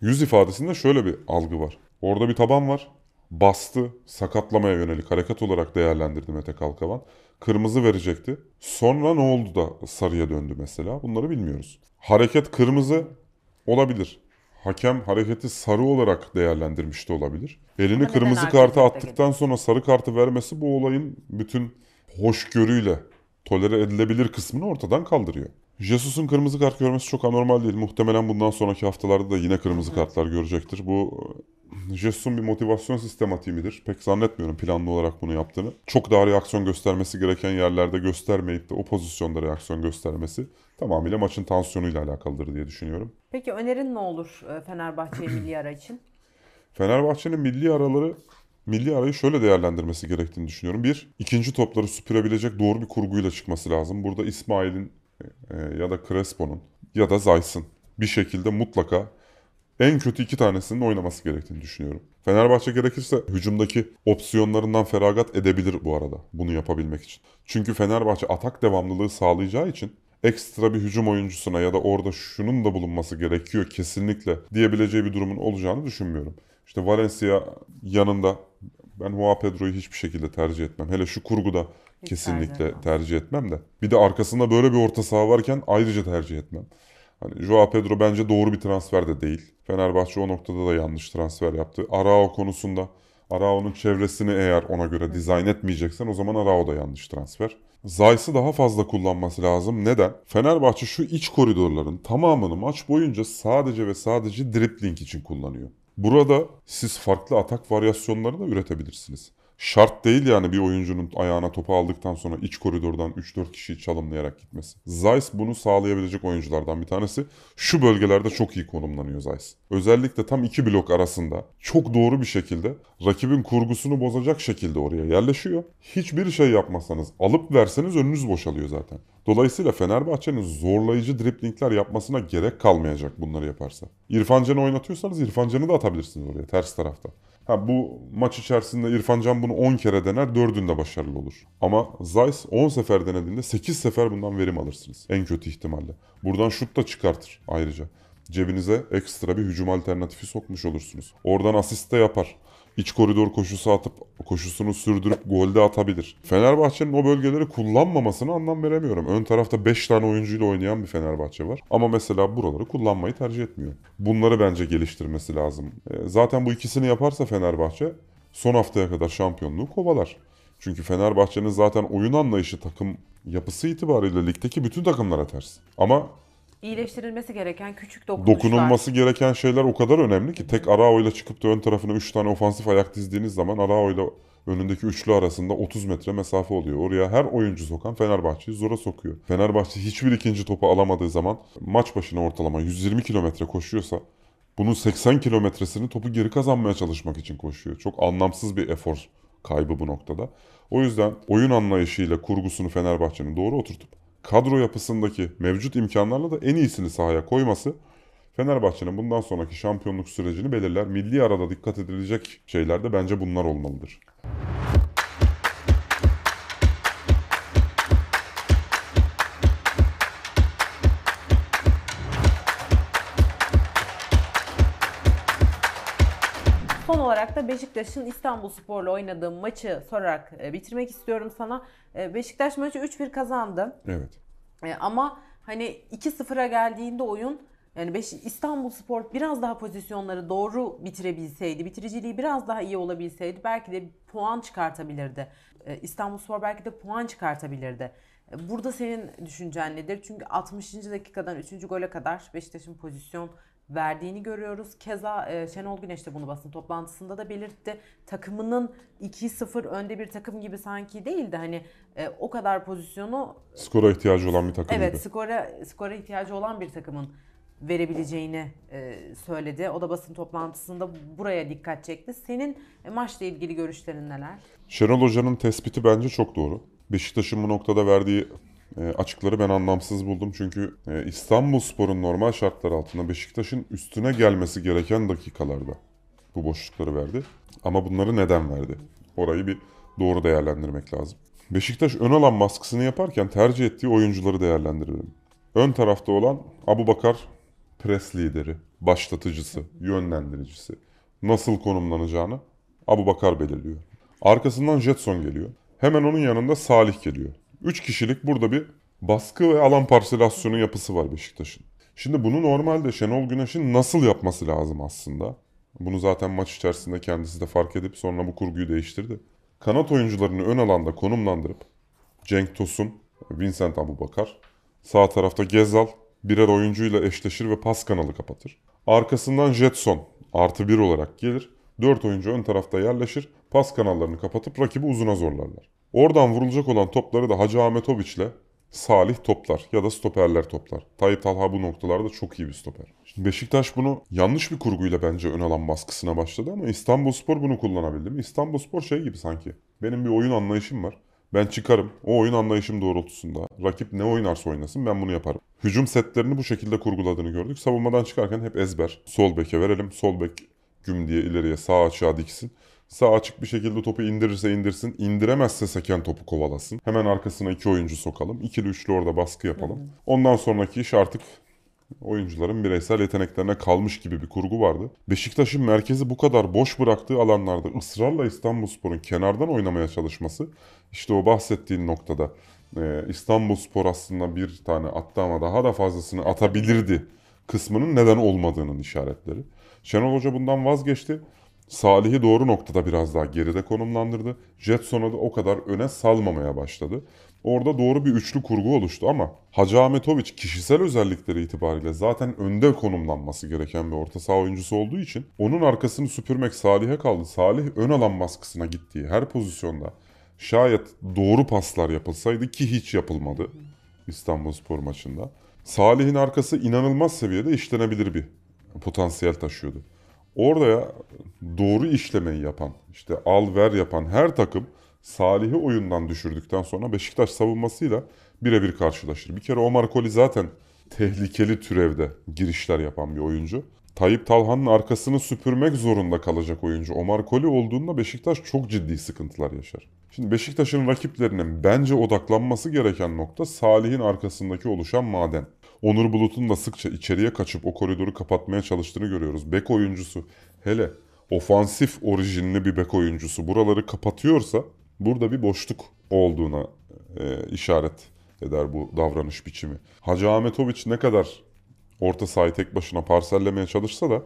yüz ifadesinde şöyle bir algı var. Orada bir taban var. Bastı, sakatlamaya yönelik hareket olarak değerlendirdi Mete Kalkavan. Kırmızı verecekti. Sonra ne oldu da sarıya döndü mesela? Bunları bilmiyoruz. Hareket kırmızı olabilir. Hakem hareketi sarı olarak değerlendirmiş de olabilir. Elini kırmızı tarafta attıktan sonra sarı kartı vermesi bu olayın bütün hoşgörüyle tolere edilebilir kısmını ortadan kaldırıyor. Jesus'un kırmızı kart görmesi çok anormal değil. Muhtemelen bundan sonraki haftalarda da yine kırmızı kartlar görecektir. Bu e, Jesus'un bir motivasyon sistematiği midir? Pek zannetmiyorum planlı olarak bunu yaptığını. Çok daha reaksiyon göstermesi gereken yerlerde göstermeyip de o pozisyonda reaksiyon göstermesi tamamıyla maçın tansiyonuyla alakalıdır diye düşünüyorum. Peki önerin ne olur e, Fenerbahçe'ye milli ara için? [CLEARS THROAT] Fenerbahçe'nin milli araları milli arayı şöyle değerlendirmesi gerektiğini düşünüyorum. Bir, ikinci topları süpürebilecek doğru bir kurguyla çıkması lazım. Burada İsmail'in e, ya da Crespo'nun ya da Zayt'sın bir şekilde mutlaka en kötü iki tanesinin oynaması gerektiğini düşünüyorum. Fenerbahçe gerekirse hücumdaki opsiyonlarından feragat edebilir bu arada bunu yapabilmek için. Çünkü Fenerbahçe atak devamlılığı sağlayacağı için ekstra bir hücum oyuncusuna ya da orada şunun da bulunması gerekiyor kesinlikle diyebileceği bir durumun olacağını düşünmüyorum. İşte Valencia yanında ben Joao Pedro'yu hiçbir şekilde tercih etmem. Hele şu kurguda Hiç kesinlikle tercih etmem. tercih etmem de. Bir de arkasında böyle bir orta saha varken ayrıca tercih etmem. Hani Joao Pedro bence doğru bir transfer de değil. Fenerbahçe o noktada da yanlış transfer yaptı. Arao konusunda Arao'nun çevresini eğer ona göre dizayn etmeyeceksen o zaman Arao da yanlış transfer. Zayt'sı daha fazla kullanması lazım. Neden? Fenerbahçe şu iç koridorların tamamını maç boyunca sadece ve sadece dribbling için kullanıyor. Burada siz farklı atak varyasyonları da üretebilirsiniz. Şart değil yani bir oyuncunun ayağına topu aldıktan sonra iç koridordan 3-4 kişiyi çalımlayarak gitmesi. Zeiss bunu sağlayabilecek oyunculardan bir tanesi. Şu bölgelerde çok iyi konumlanıyor Zeiss. Özellikle tam iki blok arasında çok doğru bir şekilde rakibin kurgusunu bozacak şekilde oraya yerleşiyor. Hiçbir şey yapmasanız alıp verseniz önünüz boşalıyor zaten. Dolayısıyla Fenerbahçe'nin zorlayıcı driplingler yapmasına gerek kalmayacak bunları yaparsa. İrfan Can'ı oynatıyorsanız İrfan Can'ı da atabilirsiniz oraya ters tarafta. Ha bu maç içerisinde İrfan Can bunu 10 kere dener 4'ünde başarılı olur. Ama Zeiss 10 sefer denediğinde 8 sefer bundan verim alırsınız. En kötü ihtimalle. Buradan şut da çıkartır ayrıca. Cebinize ekstra bir hücum alternatifi sokmuş olursunuz. Oradan asist de yapar. İç koridor koşusu atıp koşusunu sürdürüp golde atabilir. Fenerbahçe'nin o bölgeleri kullanmamasına anlam veremiyorum. Ön tarafta 5 tane oyuncuyla oynayan bir Fenerbahçe var. Ama mesela buraları kullanmayı tercih etmiyor. Bunları bence geliştirmesi lazım. E, Zaten bu ikisini yaparsa Fenerbahçe son haftaya kadar şampiyonluğu kovalar. Çünkü Fenerbahçe'nin zaten oyun anlayışı takım yapısı itibariyle ligdeki bütün takımlara ters. Ama İyileştirilmesi gereken küçük dokunuşlar. Dokunulması gereken şeyler o kadar önemli ki tek Arao ile çıkıp da ön tarafına 3 tane ofansif ayak dizdiğiniz zaman Arao ile önündeki üçlü arasında 30 metre mesafe oluyor. Oraya her oyuncu sokan Fenerbahçe'yi zora sokuyor. Fenerbahçe hiçbir ikinci topu alamadığı zaman maç başına ortalama 120 kilometre koşuyorsa bunun 80 kilometresini topu geri kazanmaya çalışmak için koşuyor. Çok anlamsız bir efor kaybı bu noktada. O yüzden oyun anlayışıyla kurgusunu Fenerbahçe'nin doğru oturtup kadro yapısındaki mevcut imkanlarla da en iyisini sahaya koyması Fenerbahçe'nin bundan sonraki şampiyonluk sürecini belirler. Milli arada dikkat edilecek şeyler de bence bunlar olmalıdır. Son olarak da Beşiktaş'ın İstanbul Spor'la oynadığı maçı sorarak e, bitirmek istiyorum sana. E, Beşiktaş maçı 3-1 kazandı. Evet. E, ama hani 2-0'a geldiğinde oyun yani Beş İstanbul Spor biraz daha pozisyonları doğru bitirebilseydi, bitiriciliği biraz daha iyi olabilseydi belki de puan çıkartabilirdi. İstanbul Spor belki de puan çıkartabilirdi. Burada senin düşüncen nedir? Çünkü 60. dakikadan 3. gole kadar Beşiktaş'ın pozisyon verdiğini görüyoruz. Keza e, Şenol Güneş de bunu basın toplantısında da belirtti. Takımının 2-0 önde bir takım gibi sanki değildi. Hani e, o kadar pozisyonu Skora ihtiyacı olan bir takımdı. Evet, skora skora ihtiyacı olan bir takımın verebileceğini e, söyledi. O da basın toplantısında buraya dikkat çekti. Senin e, maçla ilgili görüşlerin neler? Şenol Hoca'nın tespiti bence çok doğru. Beşiktaş'ın bu noktada verdiği e, açıkları ben anlamsız buldum. Çünkü e, İstanbul Spor'un normal şartlar altında Beşiktaş'ın üstüne gelmesi gereken dakikalarda bu boşlukları verdi. Ama bunları neden verdi? Orayı bir doğru değerlendirmek lazım. Beşiktaş ön alan baskısını yaparken tercih ettiği oyuncuları değerlendirelim. Ön tarafta olan Abu Bakar pres lideri, başlatıcısı, yönlendiricisi. Nasıl konumlanacağını Abu Bakar belirliyor. Arkasından Jetson geliyor. Hemen onun yanında Salih geliyor. Üç kişilik burada bir baskı ve alan parselasyonu yapısı var Beşiktaş'ın. Şimdi bunu normalde Şenol Güneş'in nasıl yapması lazım aslında? Bunu zaten maç içerisinde kendisi de fark edip sonra bu kurguyu değiştirdi. Kanat oyuncularını ön alanda konumlandırıp Cenk Tosun, Vincent Abubakar, sağ tarafta Gezal birer oyuncuyla eşleşir ve pas kanalı kapatır. Arkasından Jetson artı bir olarak gelir. Dört oyuncu ön tarafta yerleşir. Pas kanallarını kapatıp rakibi uzuna zorlarlar. Oradan vurulacak olan topları da Hacı Ahmetoviç ile Salih toplar ya da stoperler toplar. Tayyip Talha bu noktalarda çok iyi bir stoper. Şimdi Beşiktaş bunu yanlış bir kurguyla bence ön alan baskısına başladı ama İstanbulspor bunu kullanabildi mi? İstanbulspor şey gibi sanki. Benim bir oyun anlayışım var. Ben çıkarım. O oyun anlayışım doğrultusunda. Rakip ne oynarsa oynasın ben bunu yaparım. Hücum setlerini bu şekilde kurguladığını gördük. Savunmadan çıkarken hep ezber. Sol beke verelim. Sol bek güm diye ileriye sağ açığa diksin. Sağ açık bir şekilde topu indirirse indirsin. indiremezse seken topu kovalasın. Hemen arkasına iki oyuncu sokalım. İkili üçlü orada baskı yapalım. Ondan sonraki iş artık oyuncuların bireysel yeteneklerine kalmış gibi bir kurgu vardı. Beşiktaş'ın merkezi bu kadar boş bıraktığı alanlarda ısrarla İstanbulspor'un kenardan oynamaya çalışması işte o bahsettiğin noktada e, İstanbulspor aslında bir tane attı ama daha da fazlasını atabilirdi kısmının neden olmadığının işaretleri. Şenol Hoca bundan vazgeçti. Salih'i doğru noktada biraz daha geride konumlandırdı. Jetson'u da o kadar öne salmamaya başladı. Orada doğru bir üçlü kurgu oluştu ama Hacı Ahmetoviç kişisel özellikleri itibariyle zaten önde konumlanması gereken bir orta saha oyuncusu olduğu için onun arkasını süpürmek Salih'e kaldı. Salih ön alan baskısına gittiği her pozisyonda şayet doğru paslar yapılsaydı ki hiç yapılmadı İstanbulspor maçında. Salih'in arkası inanılmaz seviyede işlenebilir bir potansiyel taşıyordu. Orada doğru işlemeyi yapan, işte al ver yapan her takım Salih'i oyundan düşürdükten sonra Beşiktaş savunmasıyla birebir karşılaşır. Bir kere Omar Koli zaten tehlikeli türevde girişler yapan bir oyuncu. Tayyip Talhan'ın arkasını süpürmek zorunda kalacak oyuncu Omar Koli olduğunda Beşiktaş çok ciddi sıkıntılar yaşar. Şimdi Beşiktaş'ın rakiplerinin bence odaklanması gereken nokta Salih'in arkasındaki oluşan maden. Onur Bulut'un da sıkça içeriye kaçıp o koridoru kapatmaya çalıştığını görüyoruz. Bek oyuncusu hele ofansif orijinli bir bek oyuncusu buraları kapatıyorsa burada bir boşluk olduğuna e, işaret eder bu davranış biçimi. Hacı Ahmetoviç ne kadar orta sahayı tek başına parsellemeye çalışsa da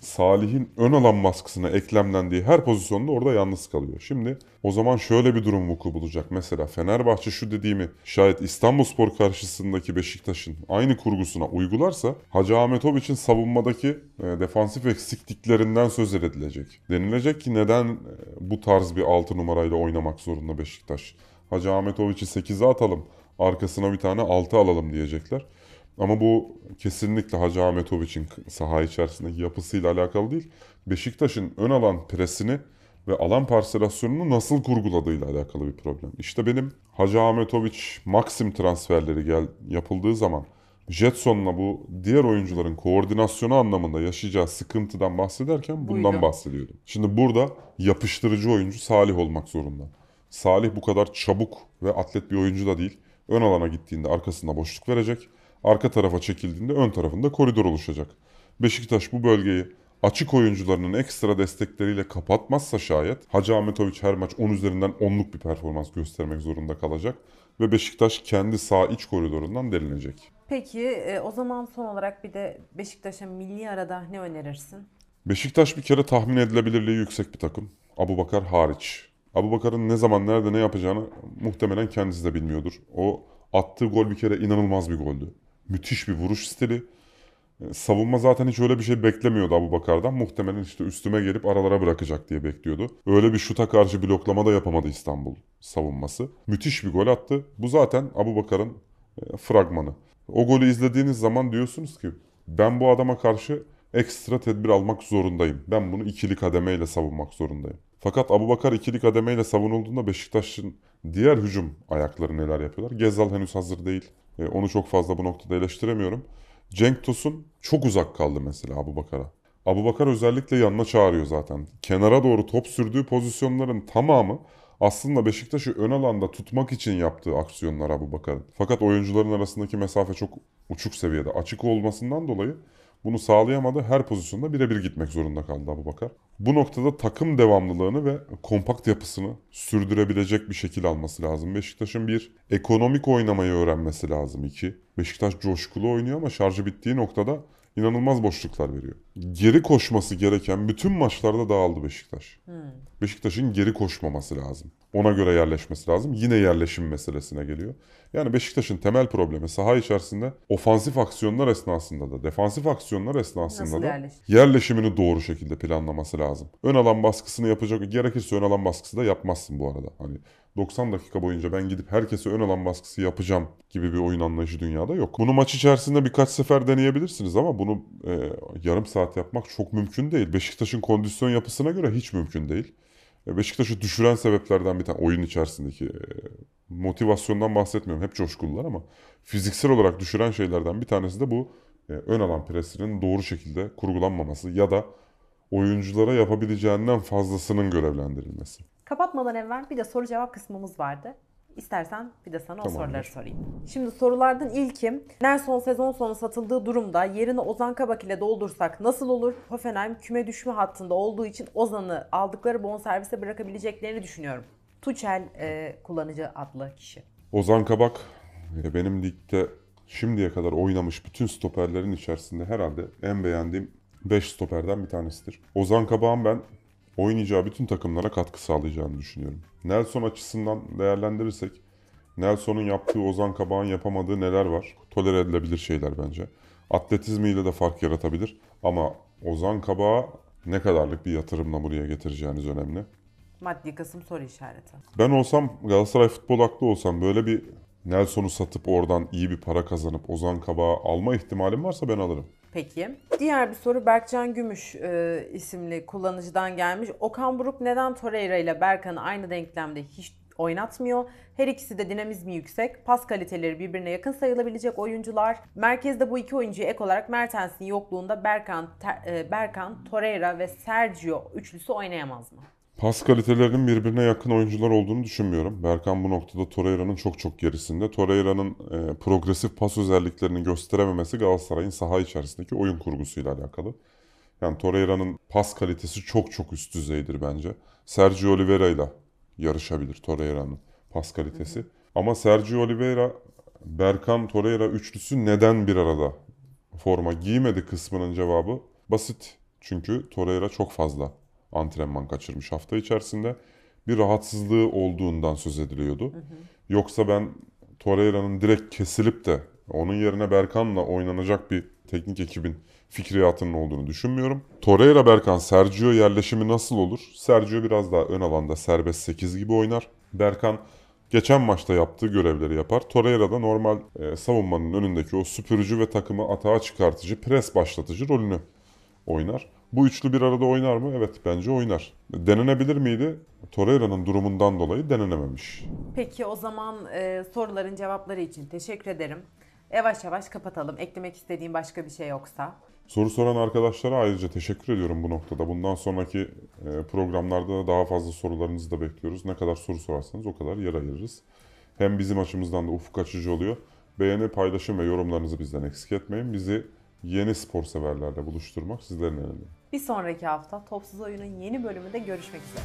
Salih'in ön alan baskısına eklemlendiği her pozisyonda orada yalnız kalıyor. Şimdi o zaman şöyle bir durum vuku bulacak. Mesela Fenerbahçe şu dediğimi şayet İstanbulspor karşısındaki Beşiktaş'ın aynı kurgusuna uygularsa Hacı Ahmetoviç'in savunmadaki e, defansif eksikliklerinden söz edilecek. Denilecek ki neden e, bu tarz bir 6 numarayla oynamak zorunda Beşiktaş? Hacı Ahmetoviç'i 8'e atalım, arkasına bir tane 6 alalım diyecekler. Ama bu kesinlikle Hacı Ahmetoviç'in saha içerisindeki yapısıyla alakalı değil. Beşiktaş'ın ön alan presini ve alan parselasyonunu nasıl kurguladığıyla alakalı bir problem. İşte benim Hacı Ahmetoviç Maxim transferleri gel, yapıldığı zaman Jetson'la bu diğer oyuncuların koordinasyonu anlamında yaşayacağı sıkıntıdan bahsederken bundan Buydu. bahsediyordum. Şimdi burada yapıştırıcı oyuncu Salih olmak zorunda. Salih bu kadar çabuk ve atlet bir oyuncu da değil. Ön alana gittiğinde arkasında boşluk verecek. Arka tarafa çekildiğinde ön tarafında koridor oluşacak. Beşiktaş bu bölgeyi açık oyuncularının ekstra destekleriyle kapatmazsa şayet Hacı Ahmetoviç her maç 10 üzerinden 10'luk bir performans göstermek zorunda kalacak. Ve Beşiktaş kendi sağ iç koridorundan delinecek. Peki e, o zaman son olarak bir de Beşiktaş'a milli arada ne önerirsin? Beşiktaş bir kere tahmin edilebilirliği yüksek bir takım. Abubakar hariç. Abubakar'ın ne zaman nerede ne yapacağını muhtemelen kendisi de bilmiyordur. O attığı gol bir kere inanılmaz bir goldü. Müthiş bir vuruş stili. E, Savunma zaten hiç öyle bir şey beklemiyordu Abubakar'dan. Muhtemelen işte üstüme gelip aralara bırakacak diye bekliyordu. Öyle bir şuta karşı bloklama da yapamadı İstanbul savunması. Müthiş bir gol attı. Bu zaten Abubakar'ın e, fragmanı. O golü izlediğiniz zaman diyorsunuz ki ben bu adama karşı ekstra tedbir almak zorundayım. Ben bunu ikili kademeyle savunmak zorundayım. Fakat Abubakar ikili kademeyle savunulduğunda Beşiktaş'ın diğer hücum ayakları neler yapıyorlar? Gezal henüz hazır değil. E, onu çok fazla bu noktada eleştiremiyorum. Cenk Tosun çok uzak kaldı mesela Abubakar'a. Abubakar özellikle yanına çağırıyor zaten. Kenara doğru top sürdüğü pozisyonların tamamı aslında Beşiktaş'ı ön alanda tutmak için yaptığı aksiyonlar Abubakar'ın. Fakat oyuncuların arasındaki mesafe çok uçuk seviyede. Açık olmasından dolayı bunu sağlayamadı. Her pozisyonda birebir gitmek zorunda kaldı Abubakar. Bu noktada takım devamlılığını ve kompakt yapısını sürdürebilecek bir şekil alması lazım. Beşiktaş'ın bir ekonomik oynamayı öğrenmesi lazım. iki. Beşiktaş coşkulu oynuyor ama şarjı bittiği noktada inanılmaz boşluklar veriyor. Geri koşması gereken bütün maçlarda dağıldı Beşiktaş. Beşiktaş'ın geri koşmaması lazım. Ona göre yerleşmesi lazım. Yine yerleşim meselesine geliyor. Yani Beşiktaş'ın temel problemi saha içerisinde ofansif aksiyonlar esnasında da defansif aksiyonlar esnasında Nasıl da yerleşir? yerleşimini doğru şekilde planlaması lazım. Ön alan baskısını yapacak gerekirse ön alan baskısı da yapmazsın bu arada. Hani 90 dakika boyunca ben gidip herkese ön alan baskısı yapacağım gibi bir oyun anlayışı dünyada yok. Bunu maç içerisinde birkaç sefer deneyebilirsiniz ama bunu e, yarım saat yapmak çok mümkün değil. Beşiktaş'ın kondisyon yapısına göre hiç mümkün değil. E, Beşiktaş'ı düşüren sebeplerden bir tane oyun içerisindeki e, motivasyondan bahsetmiyorum. Hep coşkulular ama fiziksel olarak düşüren şeylerden bir tanesi de bu e, ön alan presinin doğru şekilde kurgulanmaması ya da oyunculara yapabileceğinden fazlasının görevlendirilmesi. Kapatmadan evvel bir de soru cevap kısmımız vardı. İstersen bir de sana o Tamamdır. soruları sorayım. Şimdi sorulardan ilkim Nelson sezon sonu satıldığı durumda yerini Ozan Kabak ile doldursak nasıl olur? Hoffenheim küme düşme hattında olduğu için Ozan'ı aldıkları bonservise bırakabileceklerini düşünüyorum. Tuchel e, kullanıcı adlı kişi. Ozan Kabak e, benim ligde şimdiye kadar oynamış bütün stoperlerin içerisinde herhalde en beğendiğim 5 stoperden bir tanesidir. Ozan Kabak'ın ben oynayacağı bütün takımlara katkı sağlayacağını düşünüyorum. Nelson açısından değerlendirirsek Nelson'un yaptığı Ozan Kabak'ın yapamadığı neler var? Tolere edilebilir şeyler bence. Atletizmiyle de fark yaratabilir ama Ozan Kabak'a ne kadarlık bir yatırımla buraya getireceğiniz önemli. Maddi kısım soru işareti. Ben olsam Galatasaray futbol aklı olsam böyle bir Nelson'u satıp oradan iyi bir para kazanıp Ozan Kabak'ı alma ihtimalim varsa ben alırım. Peki. Diğer bir soru Berkcan Gümüş e, isimli kullanıcıdan gelmiş. Okan Buruk neden Torreira ile Berkan'ı aynı denklemde hiç oynatmıyor? Her ikisi de dinamizmi yüksek. Pas kaliteleri birbirine yakın sayılabilecek oyuncular. Merkezde bu iki oyuncuya ek olarak Mertens'in yokluğunda Berkan, Ter- e, Berkan, Torreira ve Sergio üçlüsü oynayamaz mı? Pas kalitelerinin birbirine yakın oyuncular olduğunu düşünmüyorum. Berkan bu noktada Torreira'nın çok çok gerisinde. Torreira'nın e, progresif pas özelliklerini gösterememesi Galatasaray'ın saha içerisindeki oyun kurgusuyla alakalı. Yani Torreira'nın pas kalitesi çok çok üst düzeydir bence. Sergio Oliveira ile yarışabilir Torreira'nın pas kalitesi. Ama Sergio Oliveira, Berkan Torreira üçlüsü neden bir arada forma giymedi kısmının cevabı basit. Çünkü Torreira çok fazla antrenman kaçırmış hafta içerisinde. Bir rahatsızlığı olduğundan söz ediliyordu. Yoksa ben Torreira'nın direkt kesilip de onun yerine Berkan'la oynanacak bir teknik ekibin fikriyatının olduğunu düşünmüyorum. Torreira Berkan Sergio yerleşimi nasıl olur? Sergio biraz daha ön alanda serbest 8 gibi oynar. Berkan geçen maçta yaptığı görevleri yapar. Torreira da normal e, savunmanın önündeki o süpürücü ve takımı atağa çıkartıcı, pres başlatıcı rolünü oynar. Bu üçlü bir arada oynar mı? Evet bence oynar. Denenebilir miydi? Torreira'nın durumundan dolayı denenememiş. Peki o zaman e, soruların cevapları için teşekkür ederim. Yavaş yavaş kapatalım. Eklemek istediğim başka bir şey yoksa. Soru soran arkadaşlara ayrıca teşekkür ediyorum bu noktada. Bundan sonraki e, programlarda da daha fazla sorularınızı da bekliyoruz. Ne kadar soru sorarsanız o kadar yer ayırırız. Hem bizim açımızdan da ufuk açıcı oluyor. Beğeni, paylaşım ve yorumlarınızı bizden eksik etmeyin. Bizi yeni spor severlerle buluşturmak sizlerin elinde. Bir sonraki hafta Topsuz Oyun'un yeni bölümünde görüşmek üzere.